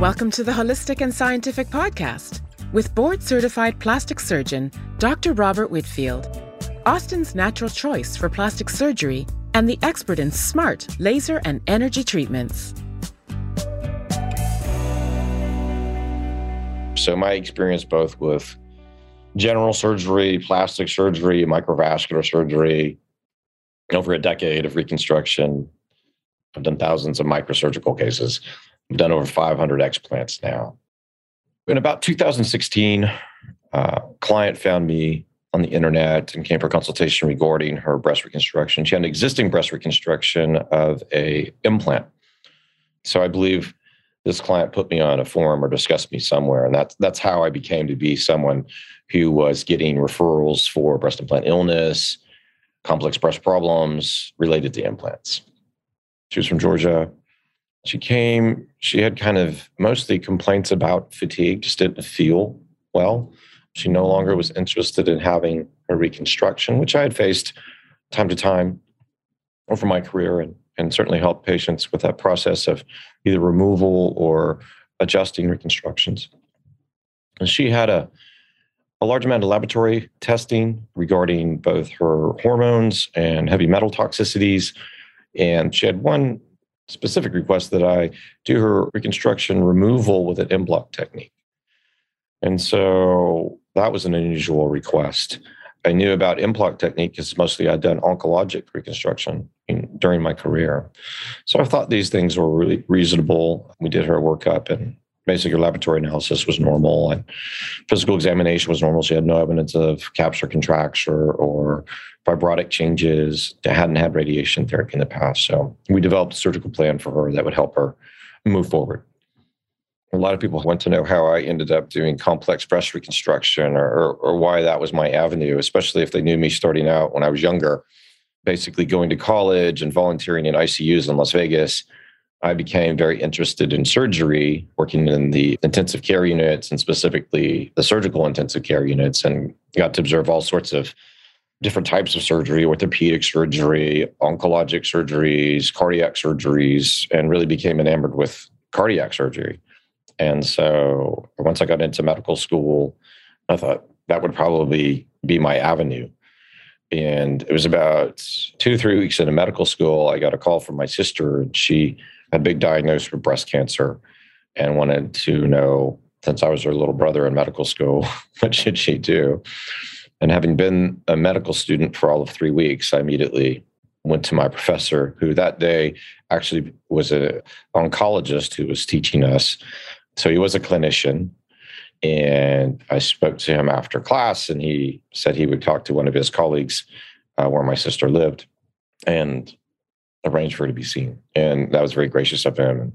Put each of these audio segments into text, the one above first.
Welcome to the Holistic and Scientific Podcast with board certified plastic surgeon Dr. Robert Whitfield, Austin's natural choice for plastic surgery, and the expert in smart laser and energy treatments. So, my experience both with general surgery, plastic surgery, microvascular surgery, over a decade of reconstruction. I've done thousands of microsurgical cases. I've done over 500 explants now. In about 2016, a uh, client found me on the internet and came for consultation regarding her breast reconstruction. She had an existing breast reconstruction of a implant. So I believe this client put me on a forum or discussed me somewhere, and that's that's how I became to be someone who was getting referrals for breast implant illness, complex breast problems related to implants. She was from Georgia. She came, she had kind of mostly complaints about fatigue, just didn't feel well. She no longer was interested in having a reconstruction, which I had faced time to time over my career and, and certainly helped patients with that process of either removal or adjusting reconstructions. And she had a, a large amount of laboratory testing regarding both her hormones and heavy metal toxicities. And she had one specific request that I do her reconstruction removal with an en bloc technique. And so that was an unusual request. I knew about en bloc technique because mostly I'd done oncologic reconstruction in, during my career. So I thought these things were really reasonable. We did her workup and basically her laboratory analysis was normal and physical examination was normal. She had no evidence of capsular contracture or fibrotic changes, They hadn't had radiation therapy in the past. So we developed a surgical plan for her that would help her move forward. A lot of people want to know how I ended up doing complex breast reconstruction or, or, or why that was my avenue, especially if they knew me starting out when I was younger, basically going to college and volunteering in ICUs in Las Vegas. I became very interested in surgery, working in the intensive care units and specifically the surgical intensive care units, and got to observe all sorts of different types of surgery, orthopedic surgery, oncologic surgeries, cardiac surgeries, and really became enamored with cardiac surgery. And so once I got into medical school, I thought that would probably be my avenue. And it was about two, three weeks into medical school, I got a call from my sister, and she had a big diagnosis with breast cancer and wanted to know, since I was her little brother in medical school, what should she do? And having been a medical student for all of three weeks, I immediately went to my professor, who that day actually was an oncologist who was teaching us. So he was a clinician. And I spoke to him after class, and he said he would talk to one of his colleagues uh, where my sister lived and arrange for her to be seen. And that was very gracious of him. And,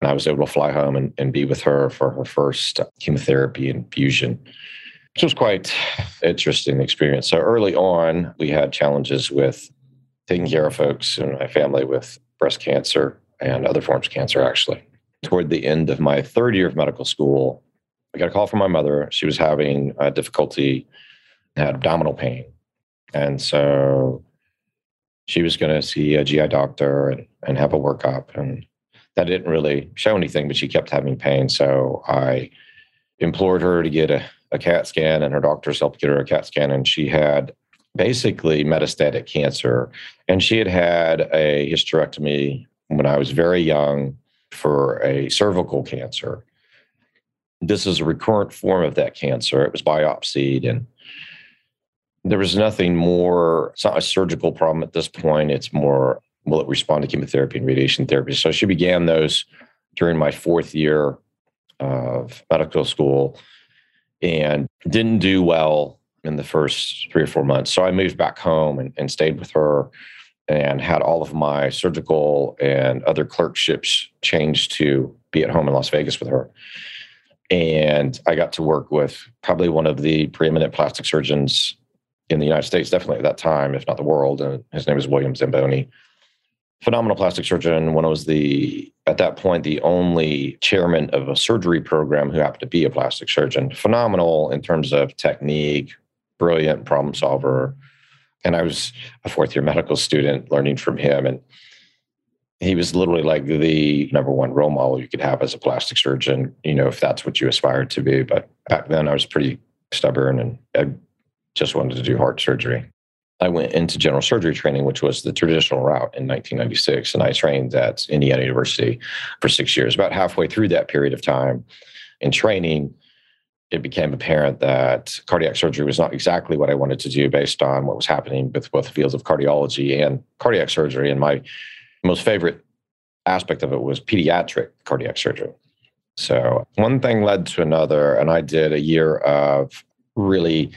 I was able to fly home and, and be with her for her first chemotherapy infusion which was quite interesting experience. So early on, we had challenges with taking care of folks in my family with breast cancer and other forms of cancer, actually. Toward the end of my third year of medical school, I got a call from my mother. She was having difficulty, had abdominal pain. And so she was going to see a GI doctor and, and have a workup. And that didn't really show anything, but she kept having pain. So I implored her to get a a CAT scan, and her doctors helped get her a CAT scan, and she had basically metastatic cancer. And she had had a hysterectomy when I was very young for a cervical cancer. This is a recurrent form of that cancer. It was biopsied, and there was nothing more, it's not a surgical problem at this point. It's more, will it respond to chemotherapy and radiation therapy? So she began those during my fourth year of medical school and didn't do well in the first three or four months. So I moved back home and, and stayed with her and had all of my surgical and other clerkships changed to be at home in Las Vegas with her. And I got to work with probably one of the preeminent plastic surgeons in the United States, definitely at that time, if not the world. And his name is William Zamboni phenomenal plastic surgeon when I was the at that point the only chairman of a surgery program who happened to be a plastic surgeon. Phenomenal in terms of technique, brilliant problem solver. And I was a fourth year medical student learning from him. And he was literally like the number one role model you could have as a plastic surgeon, you know, if that's what you aspired to be. But back then I was pretty stubborn and I just wanted to do heart surgery. I went into general surgery training, which was the traditional route in 1996. And I trained at Indiana University for six years. About halfway through that period of time in training, it became apparent that cardiac surgery was not exactly what I wanted to do based on what was happening with both fields of cardiology and cardiac surgery. And my most favorite aspect of it was pediatric cardiac surgery. So one thing led to another, and I did a year of really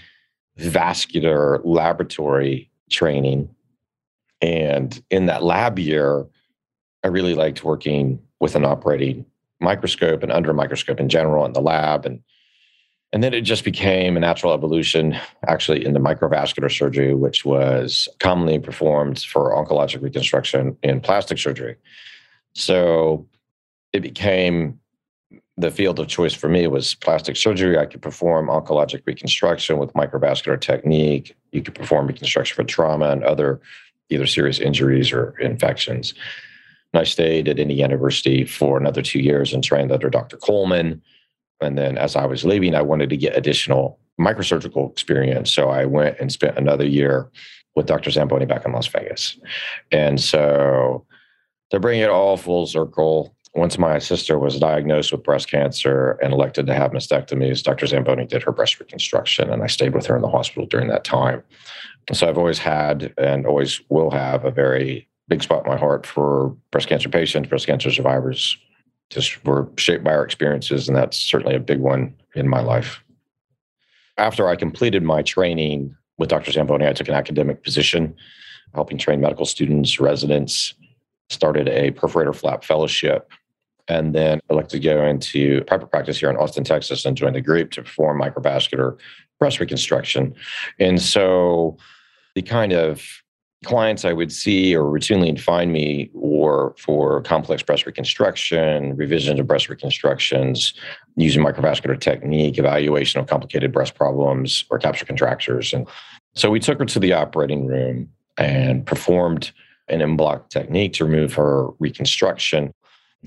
vascular laboratory training. And in that lab year, I really liked working with an operating microscope and under microscope in general in the lab. And and then it just became a natural evolution, actually, into microvascular surgery, which was commonly performed for oncologic reconstruction in plastic surgery. So it became the field of choice for me was plastic surgery. I could perform oncologic reconstruction with microvascular technique. You could perform reconstruction for trauma and other either serious injuries or infections. And I stayed at Indiana University for another two years and trained under Dr. Coleman. And then as I was leaving, I wanted to get additional microsurgical experience. So I went and spent another year with Dr. Zamboni back in Las Vegas. And so to bring it all full circle, once my sister was diagnosed with breast cancer and elected to have mastectomies, Dr. Zamboni did her breast reconstruction, and I stayed with her in the hospital during that time. So I've always had and always will have a very big spot in my heart for breast cancer patients, breast cancer survivors. Just were shaped by our experiences, and that's certainly a big one in my life. After I completed my training with Dr. Zamboni, I took an academic position helping train medical students, residents, started a perforator flap fellowship and then elected to go into private practice here in Austin, Texas, and joined the group to perform microvascular breast reconstruction. And so the kind of clients I would see or routinely find me were for complex breast reconstruction, revisions of breast reconstructions, using microvascular technique, evaluation of complicated breast problems or capsular contractures. And so we took her to the operating room and performed an en bloc technique to remove her reconstruction.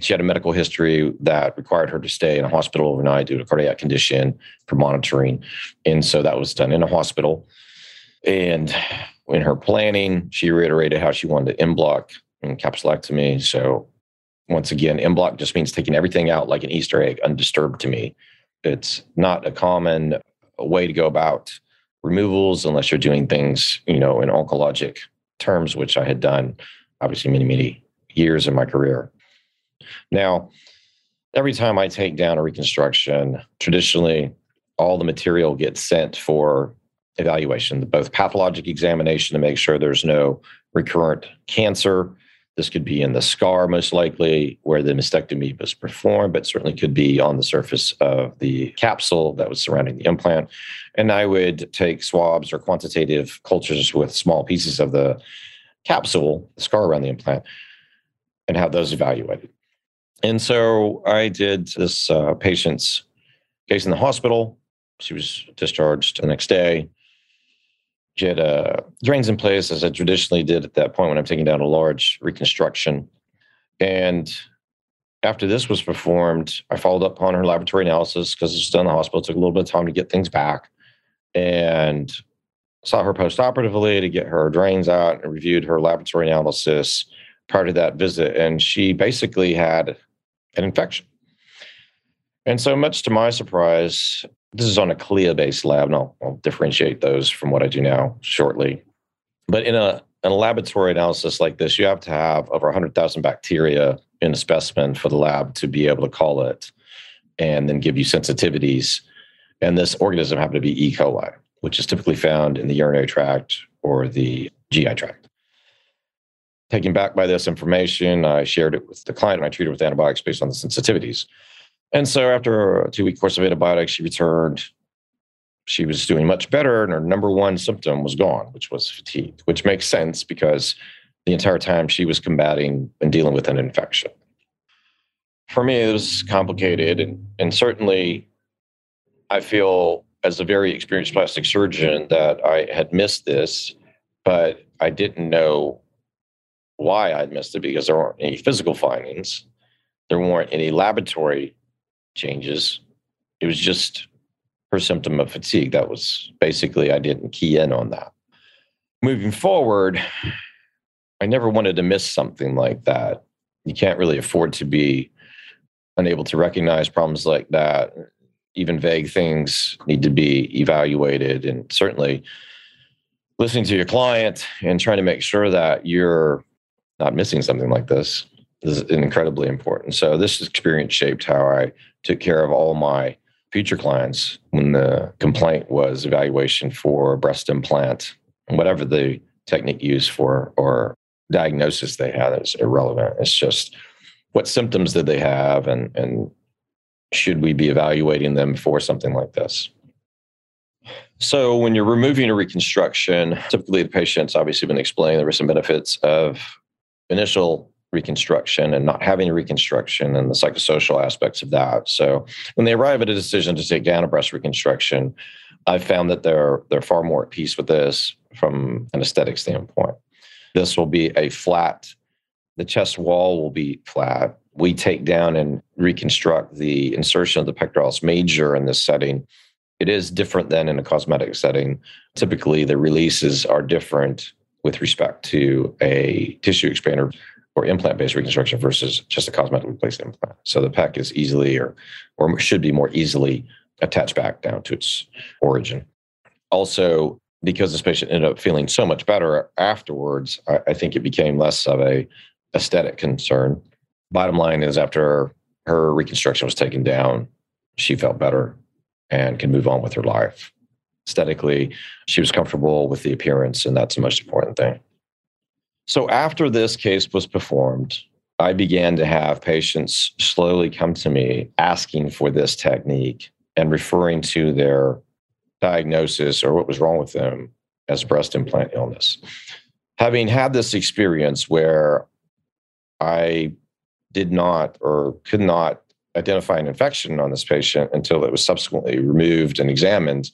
She had a medical history that required her to stay in a hospital overnight due to cardiac condition for monitoring. And so that was done in a hospital. And in her planning, she reiterated how she wanted to en bloc and capsulectomy. So once again, en bloc just means taking everything out like an Easter egg, undisturbed to me. It's not a common way to go about removals unless you're doing things, you know, in oncologic terms, which I had done obviously many, many years in my career. Now, every time I take down a reconstruction, traditionally all the material gets sent for evaluation, both pathologic examination to make sure there's no recurrent cancer. This could be in the scar, most likely, where the mastectomy was performed, but certainly could be on the surface of the capsule that was surrounding the implant. And I would take swabs or quantitative cultures with small pieces of the capsule, the scar around the implant, and have those evaluated. And so I did this uh, patient's case in the hospital. She was discharged the next day. She had uh, drains in place, as I traditionally did at that point when I'm taking down a large reconstruction. And after this was performed, I followed up on her laboratory analysis because it was done in the hospital. It took a little bit of time to get things back. And saw her postoperatively to get her drains out and reviewed her laboratory analysis prior to that visit. And she basically had an infection. And so, much to my surprise, this is on a CLIA based lab, and I'll, I'll, differentiate those from what I do now shortly. But in a, in a laboratory analysis like this, you have to have over 100,000 bacteria in a specimen for the lab to be able to call it and then give you sensitivities. And this organism happened to be E. coli, which is typically found in the urinary tract or the GI tract. Taken back by this information, I shared it with the client and I treated with antibiotics based on the sensitivities. And so after a two week course of antibiotics, she returned. She was doing much better, and her number one symptom was gone, which was fatigue, which makes sense because the entire time she was combating and dealing with an infection. For me, it was complicated, and, and certainly I feel as a very experienced plastic surgeon that I had missed this, but I didn't know why I'd missed it because there weren't any physical findings, there weren't any laboratory changes. It was just her symptom of fatigue. That was basically, I didn't key in on that. Moving forward, I never wanted to miss something like that. You can't really afford to be unable to recognize problems like that. Even vague things need to be evaluated. And certainly, listening to your client and trying to make sure that you're not missing something like this is incredibly important. So, this experience shaped how I took care of all my future clients when the complaint was evaluation for breast implant, whatever the technique used for or diagnosis they had is irrelevant. It's just what symptoms did they have and and should we be evaluating them for something like this? So when you're removing a reconstruction, typically the patient's obviously been explaining the risks and benefits of initial reconstruction and not having reconstruction and the psychosocial aspects of that. So when they arrive at a decision to take down a breast reconstruction, I've found that they're they're far more at peace with this from an aesthetic standpoint. This will be a flat the chest wall will be flat. We take down and reconstruct the insertion of the pectoralis major in this setting. It is different than in a cosmetic setting. Typically, the releases are different with respect to a tissue expander or implant based reconstruction versus just a cosmetically placed implant. So the pec is easily or, or should be more easily attached back down to its origin. Also, because this patient ended up feeling so much better afterwards, I, I think it became less of a aesthetic concern. Bottom line is, after her reconstruction was taken down, she felt better and can move on with her life. Aesthetically, she was comfortable with the appearance, and that's the most important thing. So, after this case was performed, I began to have patients slowly come to me asking for this technique and referring to their diagnosis or what was wrong with them as breast implant illness. Having had this experience where I did not or could not identify an infection on this patient until it was subsequently removed and examined.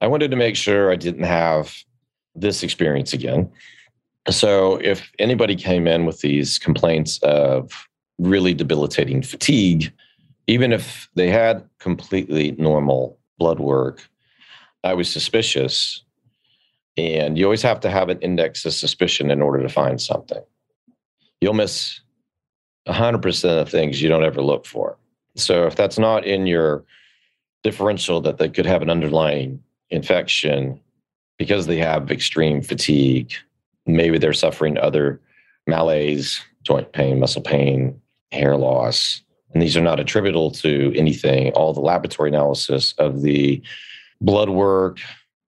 I wanted to make sure I didn't have this experience again. So, if anybody came in with these complaints of really debilitating fatigue, even if they had completely normal blood work, I was suspicious. And you always have to have an index of suspicion in order to find something you'll miss 100% of things you don't ever look for. So if that's not in your differential that they could have an underlying infection because they have extreme fatigue, maybe they're suffering other malaise, joint pain, muscle pain, hair loss, and these are not attributable to anything. All the laboratory analysis of the blood work,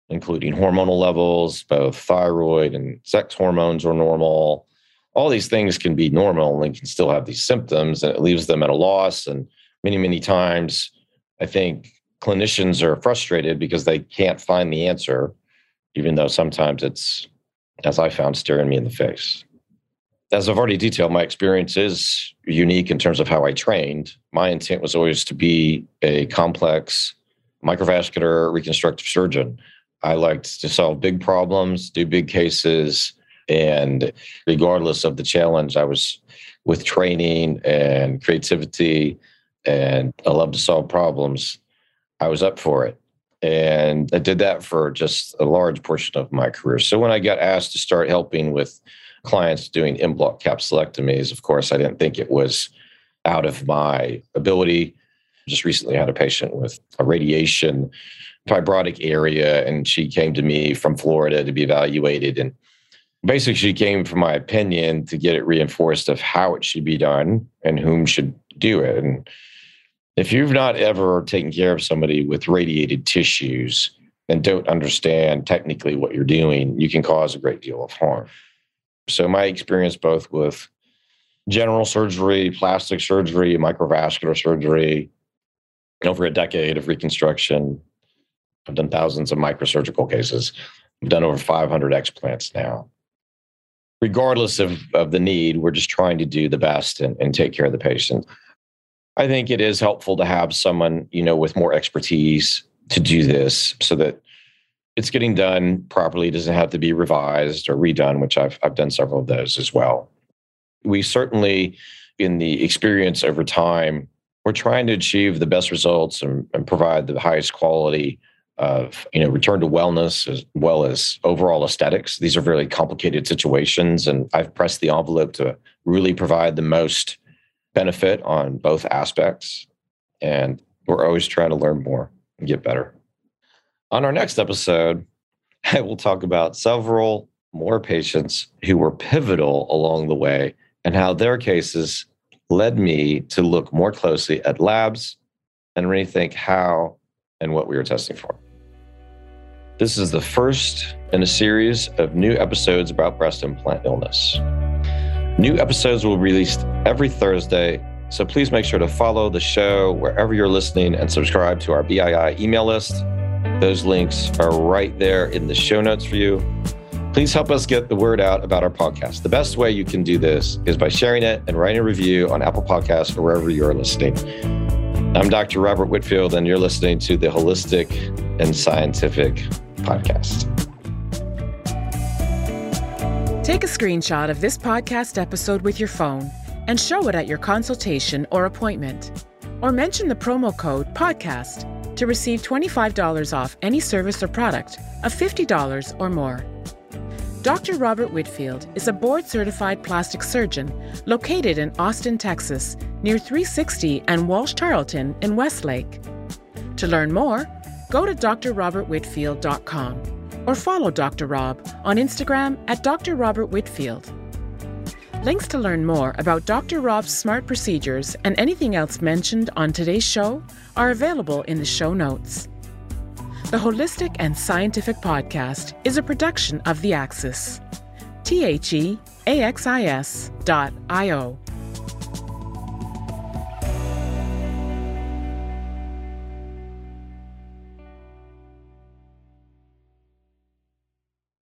including hormonal levels, both thyroid and sex hormones are normal all these things can be normal and can still have these symptoms and it leaves them at a loss and many many times i think clinicians are frustrated because they can't find the answer even though sometimes it's as i found staring me in the face. As i've already detailed my experience is unique in terms of how i trained. My intent was always to be a complex microvascular reconstructive surgeon. I liked to solve big problems do big cases and regardless of the challenge, I was with training and creativity and I love to solve problems. I was up for it. And I did that for just a large portion of my career. So when I got asked to start helping with clients doing en bloc capsulectomies, of course, I didn't think it was out of my ability. Just recently had a patient with a radiation fibrotic area, and she came to me from Florida to be evaluated. And basically she came for my opinion to get it reinforced of how it should be done and whom should do it and if you've not ever taken care of somebody with radiated tissues and don't understand technically what you're doing you can cause a great deal of harm. So my experience both with general surgery plastic surgery microvascular surgery over a decade of reconstruction. I've done thousands of microsurgical cases. I've done over 500 explants now. Regardless of, of the need, we're just trying to do the best and, and take care of the patient. I think it is helpful to have someone, you know, with more expertise to do this so that it's getting done properly. It doesn't have to be revised or redone, which I've, I've done several of those as well. We certainly, in the experience over time, we're trying to achieve the best results and, and provide the highest quality of you know return to wellness as well as overall aesthetics these are very complicated situations and i've pressed the envelope to really provide the most benefit on both aspects and we're always trying to learn more and get better on our next episode i will talk about several more patients who were pivotal along the way and how their cases led me to look more closely at labs and rethink how and what we were testing for. This is the first in a series of new episodes about breast implant illness. New episodes will be released every Thursday, so please make sure to follow the show wherever you're listening and subscribe to our BII email list. Those links are right there in the show notes for you. Please help us get the word out about our podcast. The best way you can do this is by sharing it and writing a review on Apple Podcasts or wherever you're listening. I'm Dr. Robert Whitfield, and you're listening to the Holistic and Scientific Podcast. Take a screenshot of this podcast episode with your phone and show it at your consultation or appointment. Or mention the promo code PODCAST to receive $25 off any service or product of $50 or more. Dr. Robert Whitfield is a board certified plastic surgeon located in Austin, Texas, near 360 and Walsh Tarlton in Westlake. To learn more, go to drrobertwhitfield.com or follow Dr. Rob on Instagram at Dr. Robert Whitfield. Links to learn more about Dr. Rob's smart procedures and anything else mentioned on today's show are available in the show notes. The Holistic and Scientific Podcast is a production of The Axis. T H E A X I S dot I O.